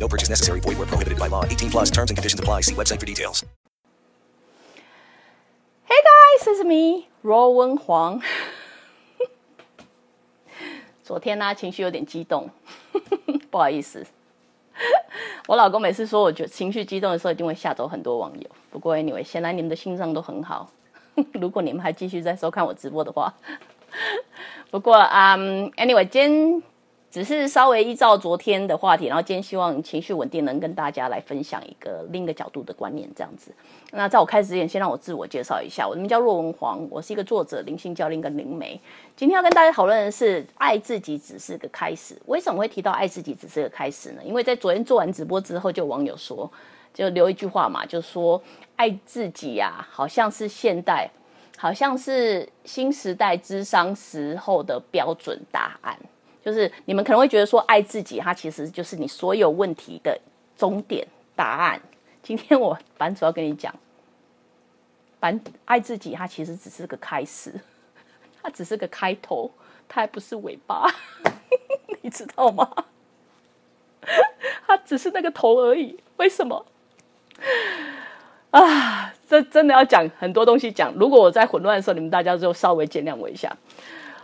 No purchase necessary. Void where prohibited by law. 18 plus terms and conditions apply. See website for details. Hey guys, it's me, 罗文黄。昨天呢、情绪有点激动，不好意思。我老公每次说我觉得情绪激动的时候，一定会吓走很多网友。不过 anyway，显然你们的心脏都很好。如果你们还继续在收看我直播的话，不过啊、a n y w a y 今天只是稍微依照昨天的话题，然后今天希望情绪稳定，能跟大家来分享一个另一个角度的观念，这样子。那在我开始之前，先让我自我介绍一下，我的名叫若文黄，我是一个作者、灵性教练跟灵媒。今天要跟大家讨论的是，爱自己只是个开始。为什么会提到爱自己只是个开始呢？因为在昨天做完直播之后，就有网友说，就留一句话嘛，就说爱自己呀、好像是现代，好像是新时代智商时候的标准答案。就是你们可能会觉得说，爱自己，它其实就是你所有问题的终点答案。今天我版主要跟你讲，版爱自己，它其实只是个开始，它只是个开头，它还不是尾巴，你知道吗？它只是那个头而已。为什么？啊，这真的要讲很多东西讲。如果我在混乱的时候，你们大家就稍微见谅我一下。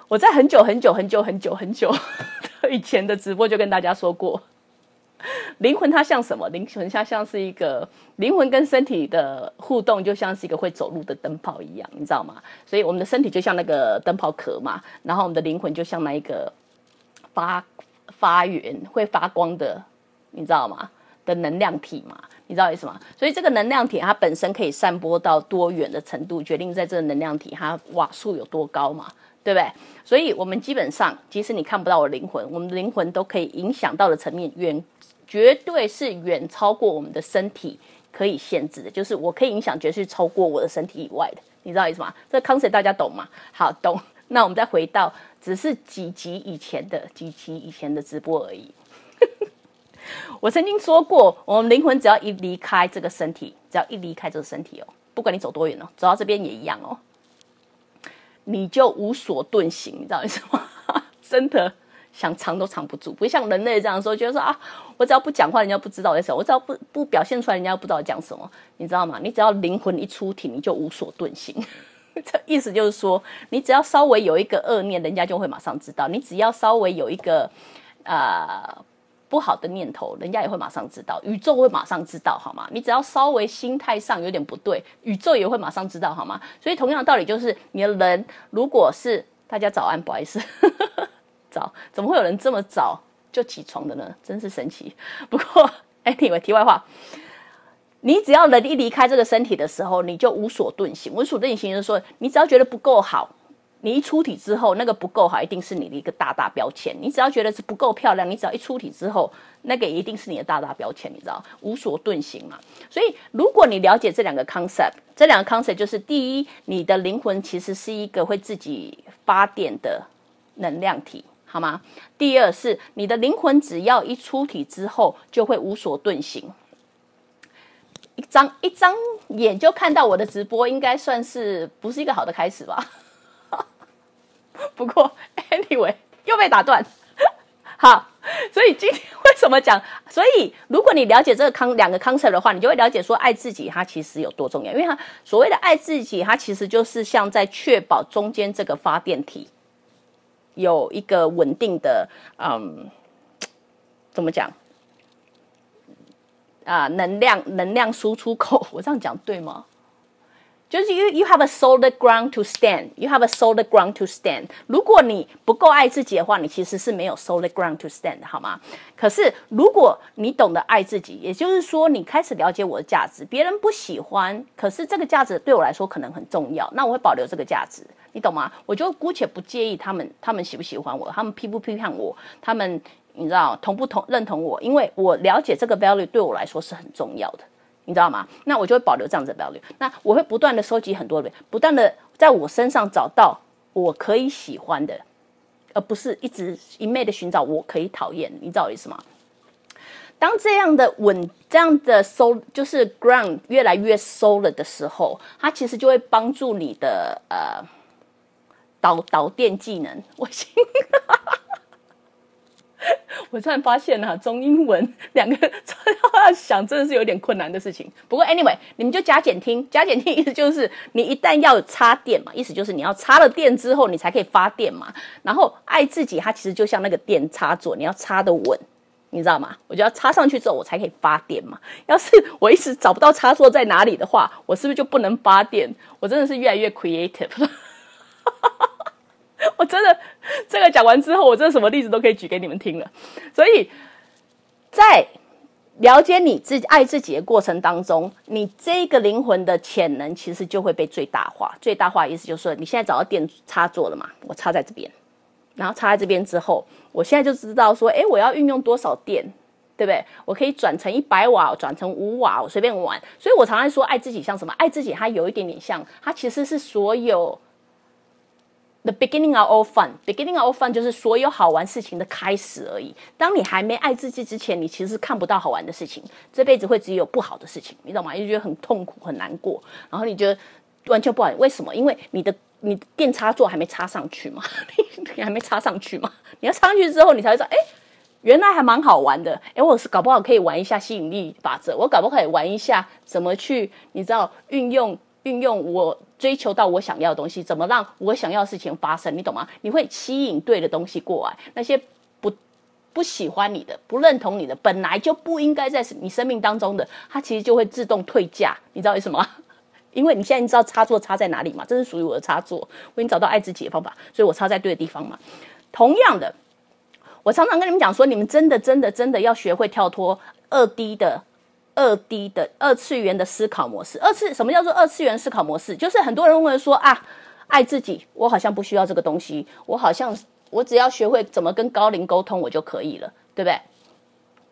我在很久很久很久很久很久 以前的直播就跟大家说过，灵魂它像什么？灵魂它像是一个灵魂跟身体的互动，就像是一个会走路的灯泡一样，你知道吗？所以我们的身体就像那个灯泡壳嘛，然后我们的灵魂就像那一个发发源会发光的，你知道吗？的能量体嘛，你知道意思吗？所以这个能量体它本身可以散播到多远的程度，决定在这个能量体它瓦数有多高嘛。对不对？所以，我们基本上，即使你看不到我的灵魂，我们的灵魂都可以影响到的层面，远绝对是远超过我们的身体可以限制的。就是我可以影响，绝对是超过我的身体以外的。你知道意思吗？这个 concept 大家懂吗？好，懂。那我们再回到，只是几集以前的几集以前的直播而已。我曾经说过，我们灵魂只要一离开这个身体，只要一离开这个身体哦，不管你走多远哦，走到这边也一样哦。你就无所遁形，你知道为什么？真的想藏都藏不住，不像人类这样说，觉得说啊，我只要不讲话，人家不知道我在什么；我只要不不表现出来，人家不知道讲什么，你知道吗？你只要灵魂一出体，你就无所遁形。这意思就是说，你只要稍微有一个恶念，人家就会马上知道；你只要稍微有一个呃不好的念头，人家也会马上知道，宇宙会马上知道，好吗？你只要稍微心态上有点不对，宇宙也会马上知道，好吗？所以同样的道理就是，你的人如果是大家早安，不好意思，早，怎么会有人这么早就起床的呢？真是神奇。不过，anyway，题外话，你只要人一离开这个身体的时候，你就无所遁形。无所遁形就是说，你只要觉得不够好。你一出体之后，那个不够好，一定是你的一个大大标签。你只要觉得是不够漂亮，你只要一出体之后，那个一定是你的大大标签，你知道？无所遁形嘛。所以，如果你了解这两个 concept，这两个 concept 就是第一，你的灵魂其实是一个会自己发电的能量体，好吗？第二是你的灵魂只要一出体之后，就会无所遁形。一张一张眼就看到我的直播，应该算是不是一个好的开始吧？不过，anyway 又被打断。好，所以今天为什么讲？所以如果你了解这个康两个 concept 的话，你就会了解说爱自己它其实有多重要。因为它所谓的爱自己，它其实就是像在确保中间这个发电体有一个稳定的，嗯，怎么讲？啊，能量能量输出口，我这样讲对吗？就是 you you have a solid ground to stand, you have a solid ground to stand。如果你不够爱自己的话，你其实是没有 solid ground to stand，好吗？可是如果你懂得爱自己，也就是说你开始了解我的价值，别人不喜欢，可是这个价值对我来说可能很重要，那我会保留这个价值，你懂吗？我就姑且不介意他们他们喜不喜欢我，他们批不批判我，他们你知道同不同认同我，因为我了解这个 value 对我来说是很重要的。你知道吗？那我就会保留这样子的保留。那我会不断的收集很多的，不断的在我身上找到我可以喜欢的，而不是一直一昧的寻找我可以讨厌。你知道我意思吗？当这样的稳，这样的收，就是 ground 越来越收了的时候，它其实就会帮助你的呃导导电技能。我心。我突然发现啊，中英文两个 要想，真的是有点困难的事情。不过 anyway，你们就加减听，加减听意思就是你一旦要插电嘛，意思就是你要插了电之后，你才可以发电嘛。然后爱自己，它其实就像那个电插座，你要插的稳，你知道吗？我就要插上去之后，我才可以发电嘛。要是我一直找不到插座在哪里的话，我是不是就不能发电？我真的是越来越 creative 了。我真的 这个讲完之后，我真的什么例子都可以举给你们听了。所以在了解你自己爱自己的过程当中，你这个灵魂的潜能其实就会被最大化。最大化意思就是说，你现在找到电插座了嘛？我插在这边，然后插在这边之后，我现在就知道说，哎，我要运用多少电，对不对？我可以转成一百瓦，转成五瓦，我随便玩。所以我常常说，爱自己像什么？爱自己，它有一点点像，它其实是所有。The beginning of all fun, beginning of all fun 就是所有好玩事情的开始而已。当你还没爱自己之前，你其实看不到好玩的事情。这辈子会只有不好的事情，你懂吗？就觉得很痛苦、很难过，然后你觉得完全不好。为什么？因为你的你电插座还没插上去嘛，你还没插上去嘛。你要插上去之后，你才会说，哎，原来还蛮好玩的。哎，我是搞不好可以玩一下吸引力法则，我搞不好可以玩一下怎么去，你知道运用。运用我追求到我想要的东西，怎么让我想要的事情发生？你懂吗？你会吸引对的东西过来。那些不不喜欢你的、不认同你的，本来就不应该在你生命当中的，它其实就会自动退价。你知道为什么？因为你现在你知道插座插在哪里嘛？这是属于我的插座，我已经找到爱自己的方法，所以我插在对的地方嘛。同样的，我常常跟你们讲说，你们真的、真的、真的要学会跳脱二 D 的。二 D 的二次元的思考模式，二次什么叫做二次元思考模式？就是很多人认为说啊，爱自己，我好像不需要这个东西，我好像我只要学会怎么跟高龄沟通，我就可以了，对不对？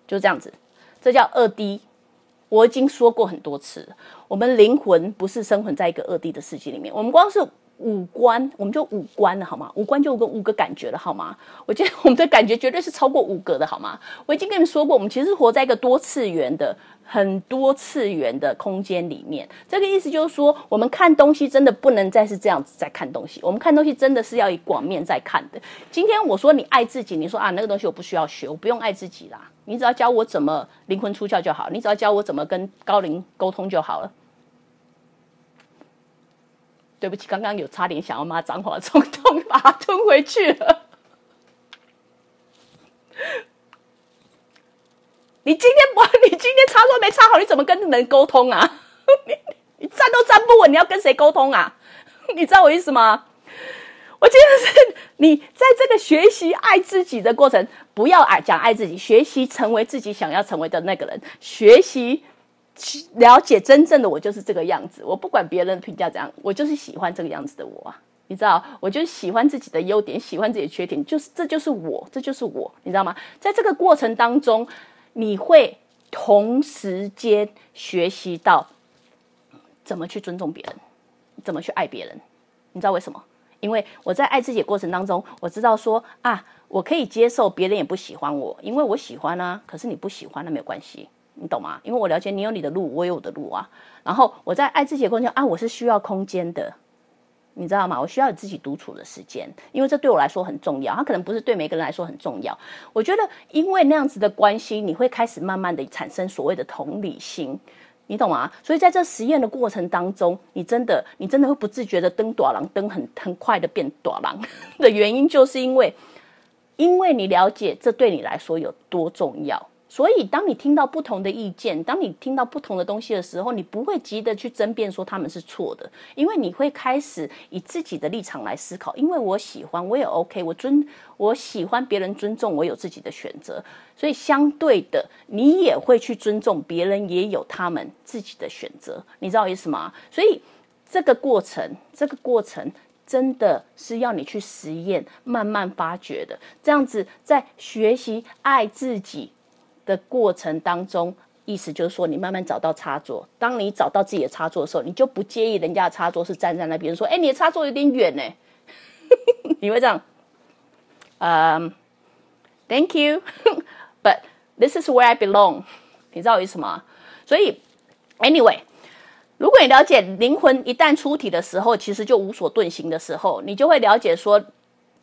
就这样子，这叫二 D。我已经说过很多次，我们灵魂不是生存在一个二 D 的世界里面，我们光是。五官，我们就五官了，好吗？五官就五个感觉了，好吗？我觉得我们的感觉绝对是超过五个的，好吗？我已经跟你们说过，我们其实活在一个多次元的、很多次元的空间里面。这个意思就是说，我们看东西真的不能再是这样子在看东西，我们看东西真的是要以广面在看的。今天我说你爱自己，你说啊，那个东西我不需要学，我不用爱自己啦，你只要教我怎么灵魂出窍就好，你只要教我怎么跟高龄沟通就好了。对不起，刚刚有差点想要骂脏话，冲动把它吞回去了。你今天不，你今天插座没插好，你怎么跟人沟通啊？你 你站都站不稳，你要跟谁沟通啊？你知道我意思吗？我觉得是你在这个学习爱自己的过程，不要爱讲爱自己，学习成为自己想要成为的那个人，学习。了解真正的我就是这个样子，我不管别人评价怎样，我就是喜欢这个样子的我啊！你知道，我就喜欢自己的优点，喜欢自己的缺点，就是这就是我，这就是我，你知道吗？在这个过程当中，你会同时间学习到怎么去尊重别人，怎么去爱别人。你知道为什么？因为我在爱自己的过程当中，我知道说啊，我可以接受别人也不喜欢我，因为我喜欢啊。可是你不喜欢，那没有关系。你懂吗？因为我了解你有你的路，我有我的路啊。然后我在爱自己的空间啊，我是需要空间的，你知道吗？我需要自己独处的时间，因为这对我来说很重要。它可能不是对每个人来说很重要。我觉得，因为那样子的关系，你会开始慢慢的产生所谓的同理心，你懂吗？所以在这实验的过程当中，你真的，你真的会不自觉的登短廊，登很很快的变短廊 的原因，就是因为，因为你了解这对你来说有多重要。所以，当你听到不同的意见，当你听到不同的东西的时候，你不会急着去争辩说他们是错的，因为你会开始以自己的立场来思考。因为我喜欢，我也 OK，我尊，我喜欢别人尊重我有自己的选择，所以相对的，你也会去尊重别人也有他们自己的选择。你知道意思吗？所以这个过程，这个过程真的是要你去实验，慢慢发掘的。这样子，在学习爱自己。的过程当中，意思就是说，你慢慢找到插座。当你找到自己的插座的时候，你就不介意人家的插座是站在那边说：“哎，你的插座有点远呢。” 你会这样，嗯，Thank you, but this is where I belong。你知道我意思吗？所以，Anyway，如果你了解灵魂一旦出体的时候，其实就无所遁形的时候，你就会了解说，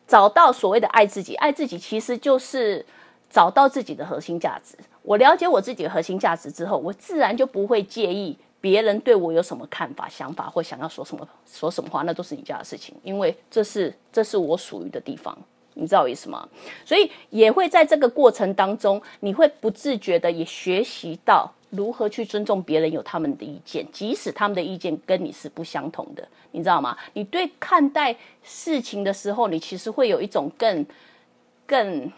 找到所谓的爱自己，爱自己其实就是找到自己的核心价值。我了解我自己的核心价值之后，我自然就不会介意别人对我有什么看法、想法或想要说什么、说什么话，那都是你家的事情，因为这是这是我属于的地方，你知道我意思吗？所以也会在这个过程当中，你会不自觉的也学习到如何去尊重别人有他们的意见，即使他们的意见跟你是不相同的，你知道吗？你对看待事情的时候，你其实会有一种更更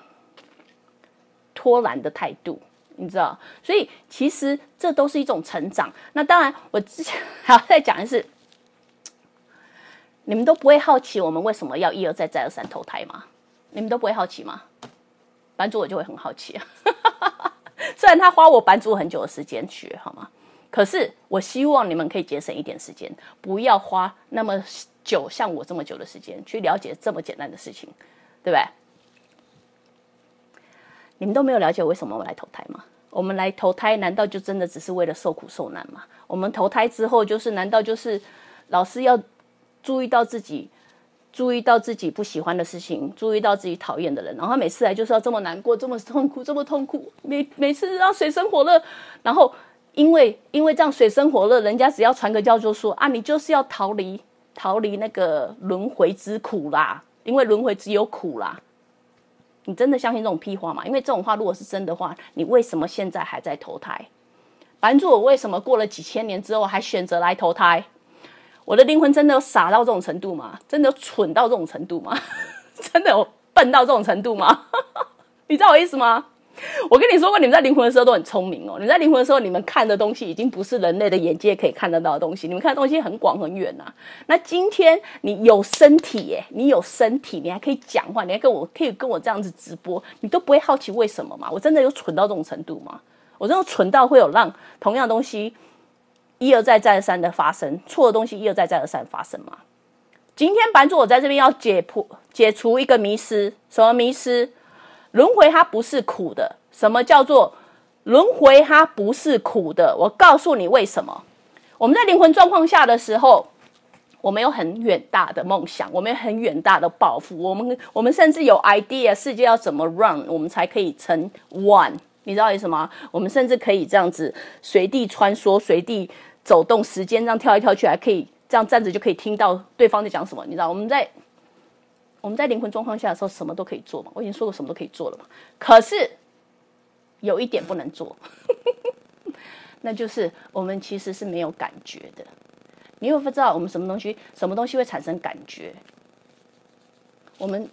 拖懒的态度。你知道，所以其实这都是一种成长。那当然，我之前 还要再讲的是，你们都不会好奇我们为什么要一而再、再而三投胎吗？你们都不会好奇吗？版主我就会很好奇啊。虽然他花我版主很久的时间学，好吗？可是我希望你们可以节省一点时间，不要花那么久，像我这么久的时间去了解这么简单的事情，对不对？你们都没有了解为什么我来投胎吗？我们来投胎，难道就真的只是为了受苦受难吗？我们投胎之后，就是难道就是老师要注意到自己，注意到自己不喜欢的事情，注意到自己讨厌的人，然后每次来就是要这么难过，这么痛苦，这么痛苦，每每次让水深火热，然后因为因为这样水深火热，人家只要传个教就说啊，你就是要逃离逃离那个轮回之苦啦，因为轮回只有苦啦。你真的相信这种屁话吗？因为这种话如果是真的话，你为什么现在还在投胎？反正，我为什么过了几千年之后还选择来投胎？我的灵魂真的有傻到这种程度吗？真的有蠢到这种程度吗？真的有笨到这种程度吗？你知道我意思吗？我跟你说过，你们在灵魂的时候都很聪明哦。你在灵魂的时候，你们看的东西已经不是人类的眼界可以看得到的东西。你们看的东西很广很远呐。那今天你有身体耶，你有身体，你还可以讲话，你还跟我可以跟我这样子直播，你都不会好奇为什么吗？我真的有蠢到这种程度吗？我真的蠢到会有让同样东西一而再再而三的发生，错的东西一而再再而三发生吗？今天版主我在这边要解破解除一个迷失，什么迷失？轮回它不是苦的，什么叫做轮回？它不是苦的。我告诉你为什么。我们在灵魂状况下的时候，我们有很远大的梦想，我们有很远大的抱负，我们我们甚至有 idea，世界要怎么 run，我们才可以成 one。你知道意思吗？我们甚至可以这样子随地穿梭、随地走动，时间这样跳来跳去，还可以这样站着就可以听到对方在讲什么。你知道我们在。我们在灵魂状况下的时候，什么都可以做嘛。我已经说过什么都可以做了嘛。可是有一点不能做，那就是我们其实是没有感觉的。你又不知道我们什么东西，什么东西会产生感觉？我们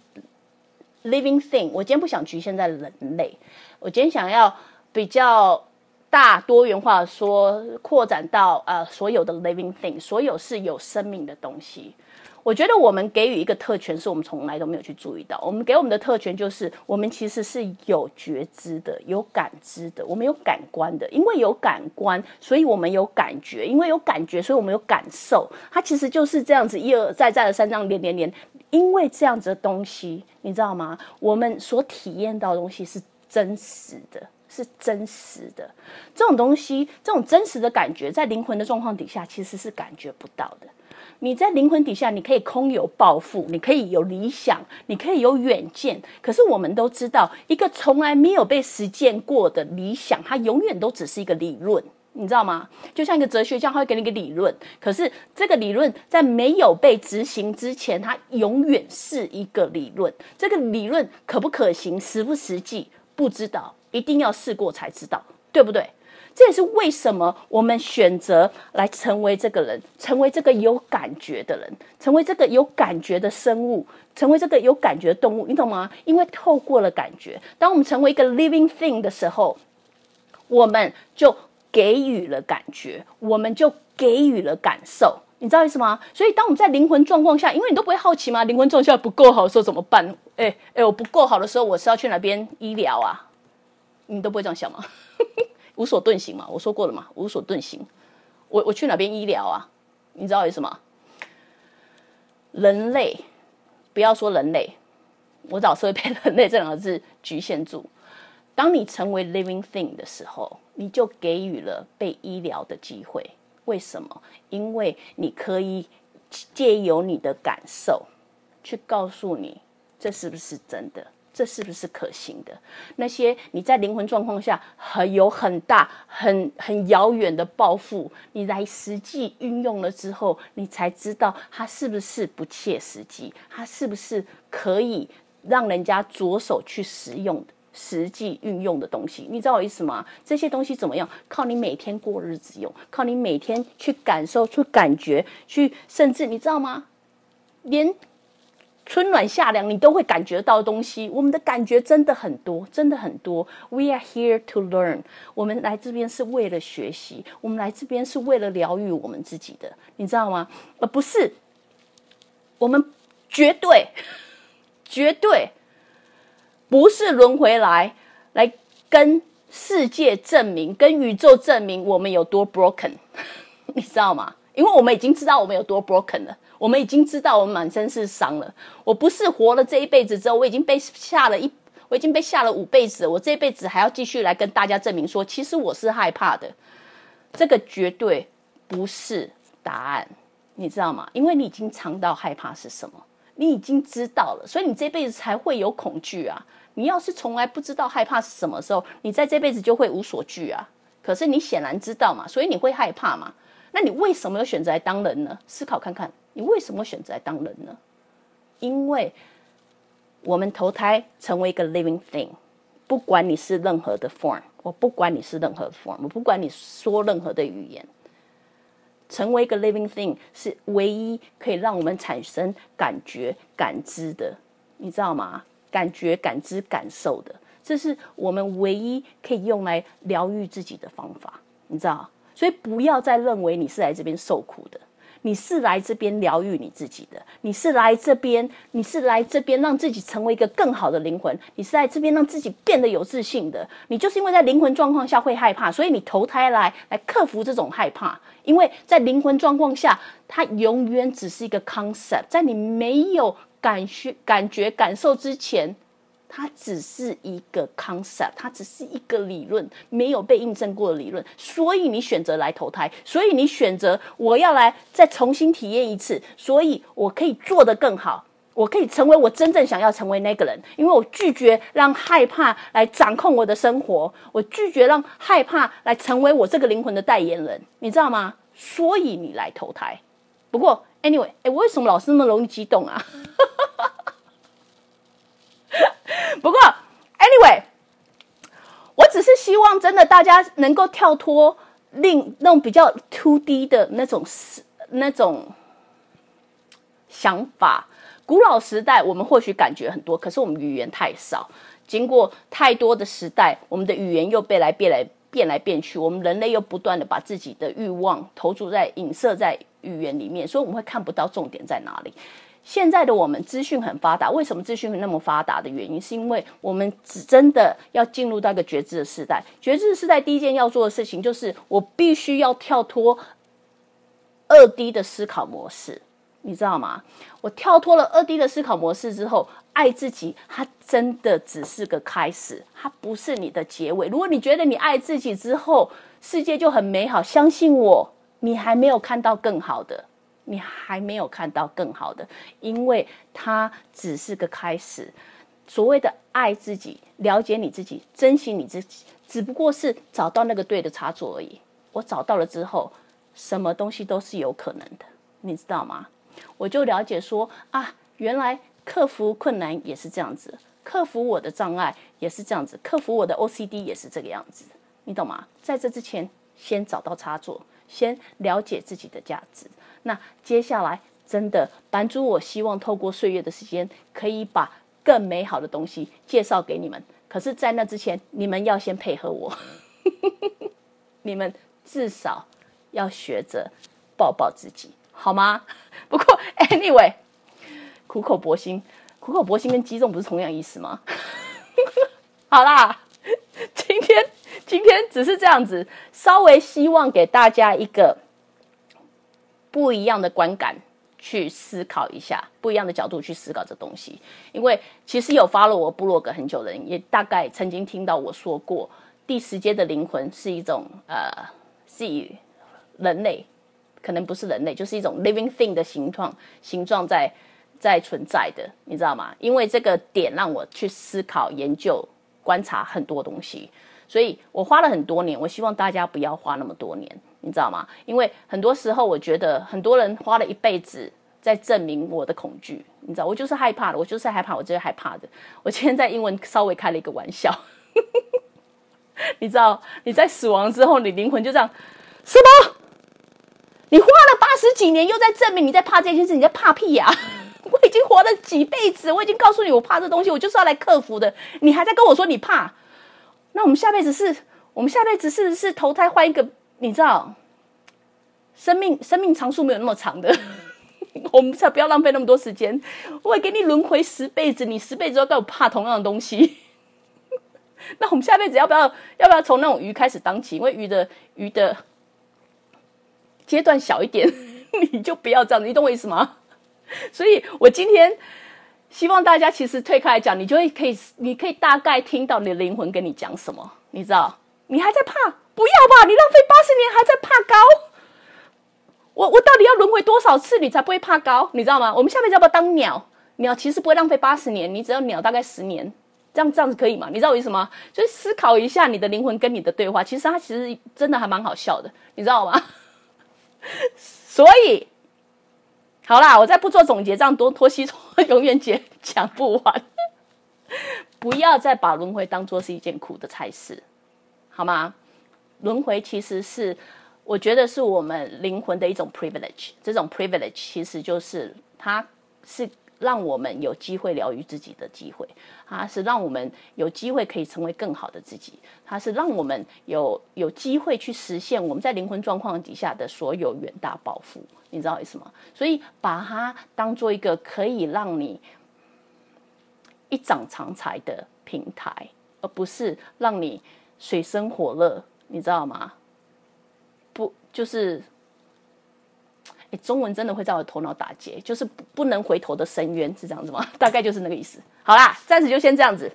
living thing，我今天不想局限在人类，我今天想要比较大多元化说，扩展到呃所有的 living thing，所有是有生命的东西。我觉得我们给予一个特权，是我们从来都没有去注意到。我们给我们的特权就是，我们其实是有觉知的、有感知的，我们有感官的。因为有感官，所以我们有感觉；因为有感觉，所以我们有感受。它其实就是这样子一而再、再而三这样连连连。因为这样子的东西，你知道吗？我们所体验到的东西是真实的，是真实的。这种东西，这种真实的感觉，在灵魂的状况底下，其实是感觉不到的。你在灵魂底下，你可以空有抱负，你可以有理想，你可以有远见。可是我们都知道，一个从来没有被实践过的理想，它永远都只是一个理论，你知道吗？就像一个哲学家，他会给你一个理论，可是这个理论在没有被执行之前，它永远是一个理论。这个理论可不可行，实不实际，不知道，一定要试过才知道，对不对？这也是为什么我们选择来成为这个人，成为这个有感觉的人，成为这个有感觉的生物，成为这个有感觉的动物，你懂吗？因为透过了感觉，当我们成为一个 living thing 的时候，我们就给予了感觉，我们就给予了感受，你知道意思吗？所以当我们在灵魂状况下，因为你都不会好奇吗？灵魂状况下不够好的时候怎么办？哎哎，我不够好的时候，我是要去哪边医疗啊？你都不会这样想吗？无所遁形嘛，我说过了嘛，无所遁形。我我去哪边医疗啊？你知道为什么？人类，不要说人类，我老是会被人类这两个字局限住。当你成为 living thing 的时候，你就给予了被医疗的机会。为什么？因为你可以借由你的感受，去告诉你这是不是真的，这是不是可行的。那些你在灵魂状况下很有很大、很很遥远的抱负，你来实际运用了之后，你才知道它是不是不切实际，它是不是可以让人家着手去使用的。实际运用的东西，你知道我意思吗？这些东西怎么样？靠你每天过日子用，靠你每天去感受、去感觉、去，甚至你知道吗？连春暖夏凉你都会感觉到东西，我们的感觉真的很多，真的很多。We are here to learn，我们来这边是为了学习，我们来这边是为了疗愈我们自己的，你知道吗？而不是我们绝对、绝对。不是轮回来，来跟世界证明、跟宇宙证明我们有多 broken，你知道吗？因为我们已经知道我们有多 broken 了，我们已经知道我们满身是伤了。我不是活了这一辈子之后，我已经被吓了一，我已经被吓了五辈子，我这辈子还要继续来跟大家证明说，其实我是害怕的。这个绝对不是答案，你知道吗？因为你已经尝到害怕是什么，你已经知道了，所以你这辈子才会有恐惧啊。你要是从来不知道害怕是什么时候，你在这辈子就会无所惧啊。可是你显然知道嘛，所以你会害怕嘛？那你为什么要选择来当人呢？思考看看，你为什么选择来当人呢？因为我们投胎成为一个 living thing，不管你是任何的 form，我不管你是任何 form，我不管你说任何的语言，成为一个 living thing 是唯一可以让我们产生感觉、感知的，你知道吗？感觉、感知、感受的，这是我们唯一可以用来疗愈自己的方法，你知道？所以不要再认为你是来这边受苦的，你是来这边疗愈你自己的，你是来这边，你是来这边让自己成为一个更好的灵魂，你是在这边让自己变得有自信的。你就是因为在灵魂状况下会害怕，所以你投胎来来克服这种害怕。因为在灵魂状况下，它永远只是一个 concept，在你没有。感觉、感觉、感受之前，它只是一个 concept，它只是一个理论，没有被印证过的理论。所以你选择来投胎，所以你选择我要来再重新体验一次，所以我可以做得更好，我可以成为我真正想要成为那个人。因为我拒绝让害怕来掌控我的生活，我拒绝让害怕来成为我这个灵魂的代言人，你知道吗？所以你来投胎。不过。Anyway，哎，为什么老是那么容易激动啊？不过，Anyway，我只是希望真的大家能够跳脱另那种比较 Two D 的那种那种想法。古老时代，我们或许感觉很多，可是我们语言太少。经过太多的时代，我们的语言又变来变来变来变去，我们人类又不断的把自己的欲望投注在影射在。语言里面，所以我们会看不到重点在哪里。现在的我们资讯很发达，为什么资讯会那么发达的原因，是因为我们只真的要进入到一个觉知的时代。觉知的时代，第一件要做的事情就是，我必须要跳脱二 D 的思考模式，你知道吗？我跳脱了二 D 的思考模式之后，爱自己，它真的只是个开始，它不是你的结尾。如果你觉得你爱自己之后，世界就很美好，相信我。你还没有看到更好的，你还没有看到更好的，因为它只是个开始。所谓的爱自己、了解你自己、珍惜你自己，只不过是找到那个对的插座而已。我找到了之后，什么东西都是有可能的，你知道吗？我就了解说啊，原来克服困难也是这样子，克服我的障碍也是这样子，克服我的 OCD 也是这个样子，你懂吗？在这之前，先找到插座。先了解自己的价值，那接下来真的版主，我希望透过岁月的时间，可以把更美好的东西介绍给你们。可是，在那之前，你们要先配合我，你们至少要学着抱抱自己，好吗？不过，anyway，苦口婆心，苦口婆心跟击中不是同样意思吗？好啦，今天今天只是这样子，稍微希望给大家一个不一样的观感，去思考一下不一样的角度去思考这东西。因为其实有发了我部落格很久的人，也大概曾经听到我说过，第十阶的灵魂是一种呃，是以人类可能不是人类，就是一种 living thing 的形状形状在在存在的，你知道吗？因为这个点让我去思考、研究、观察很多东西。所以我花了很多年，我希望大家不要花那么多年，你知道吗？因为很多时候我觉得很多人花了一辈子在证明我的恐惧，你知道，我就是害怕的，我就是害怕，我就是害怕的。我今天在英文稍微开了一个玩笑，你知道，你在死亡之后，你灵魂就这样，什么？你花了八十几年，又在证明你在怕这件事，你在怕屁呀？我已经活了几辈子，我已经告诉你我怕这东西，我就是要来克服的，你还在跟我说你怕？那我们下辈子是，我们下辈子是不是投胎换一个？你知道，生命生命长数没有那么长的，我们才不要浪费那么多时间。我会给你轮回十辈子，你十辈子都跟我怕同样的东西。那我们下辈子要不要要不要从那种鱼开始当起？因为鱼的鱼的阶段小一点，你就不要这样，你懂我意思吗？所以我今天。希望大家其实退开来讲，你就会可以，你可以大概听到你的灵魂跟你讲什么，你知道？你还在怕？不要吧！你浪费八十年还在怕高？我我到底要轮回多少次，你才不会怕高？你知道吗？我们下辈子要不要当鸟？鸟其实不会浪费八十年，你只要鸟大概十年，这样这样子可以吗？你知道我意思吗？就是思考一下你的灵魂跟你的对话，其实它其实真的还蛮好笑的，你知道吗？所以。好啦，我再不做总结，这样多拖西拖，永远讲讲不完。不要再把轮回当做是一件苦的差事，好吗？轮回其实是，我觉得是我们灵魂的一种 privilege。这种 privilege 其实就是它是让我们有机会疗愈自己的机会，它是让我们有机会可以成为更好的自己，它是让我们有有机会去实现我们在灵魂状况底下的所有远大抱负。你知道意思吗？所以把它当做一个可以让你一掌长才的平台，而不是让你水深火热。你知道吗？不，就是，哎，中文真的会在我头脑打结，就是不不能回头的深渊，是这样子吗？大概就是那个意思。好啦，暂时就先这样子。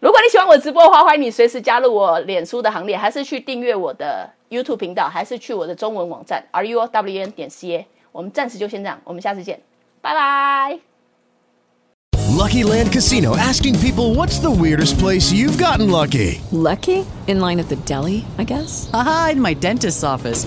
如果你喜欢我直播的话，欢迎你随时加入我脸书的行列，还是去订阅我的 YouTube 频道，还是去我的中文网站 r u o w n 点 c a。我们暂时就先这样，我们下次见，拜拜。Lucky Land Casino asking people, "What's the weirdest place you've gotten lucky?" Lucky in line at the deli, I guess. Aha, in my dentist's office.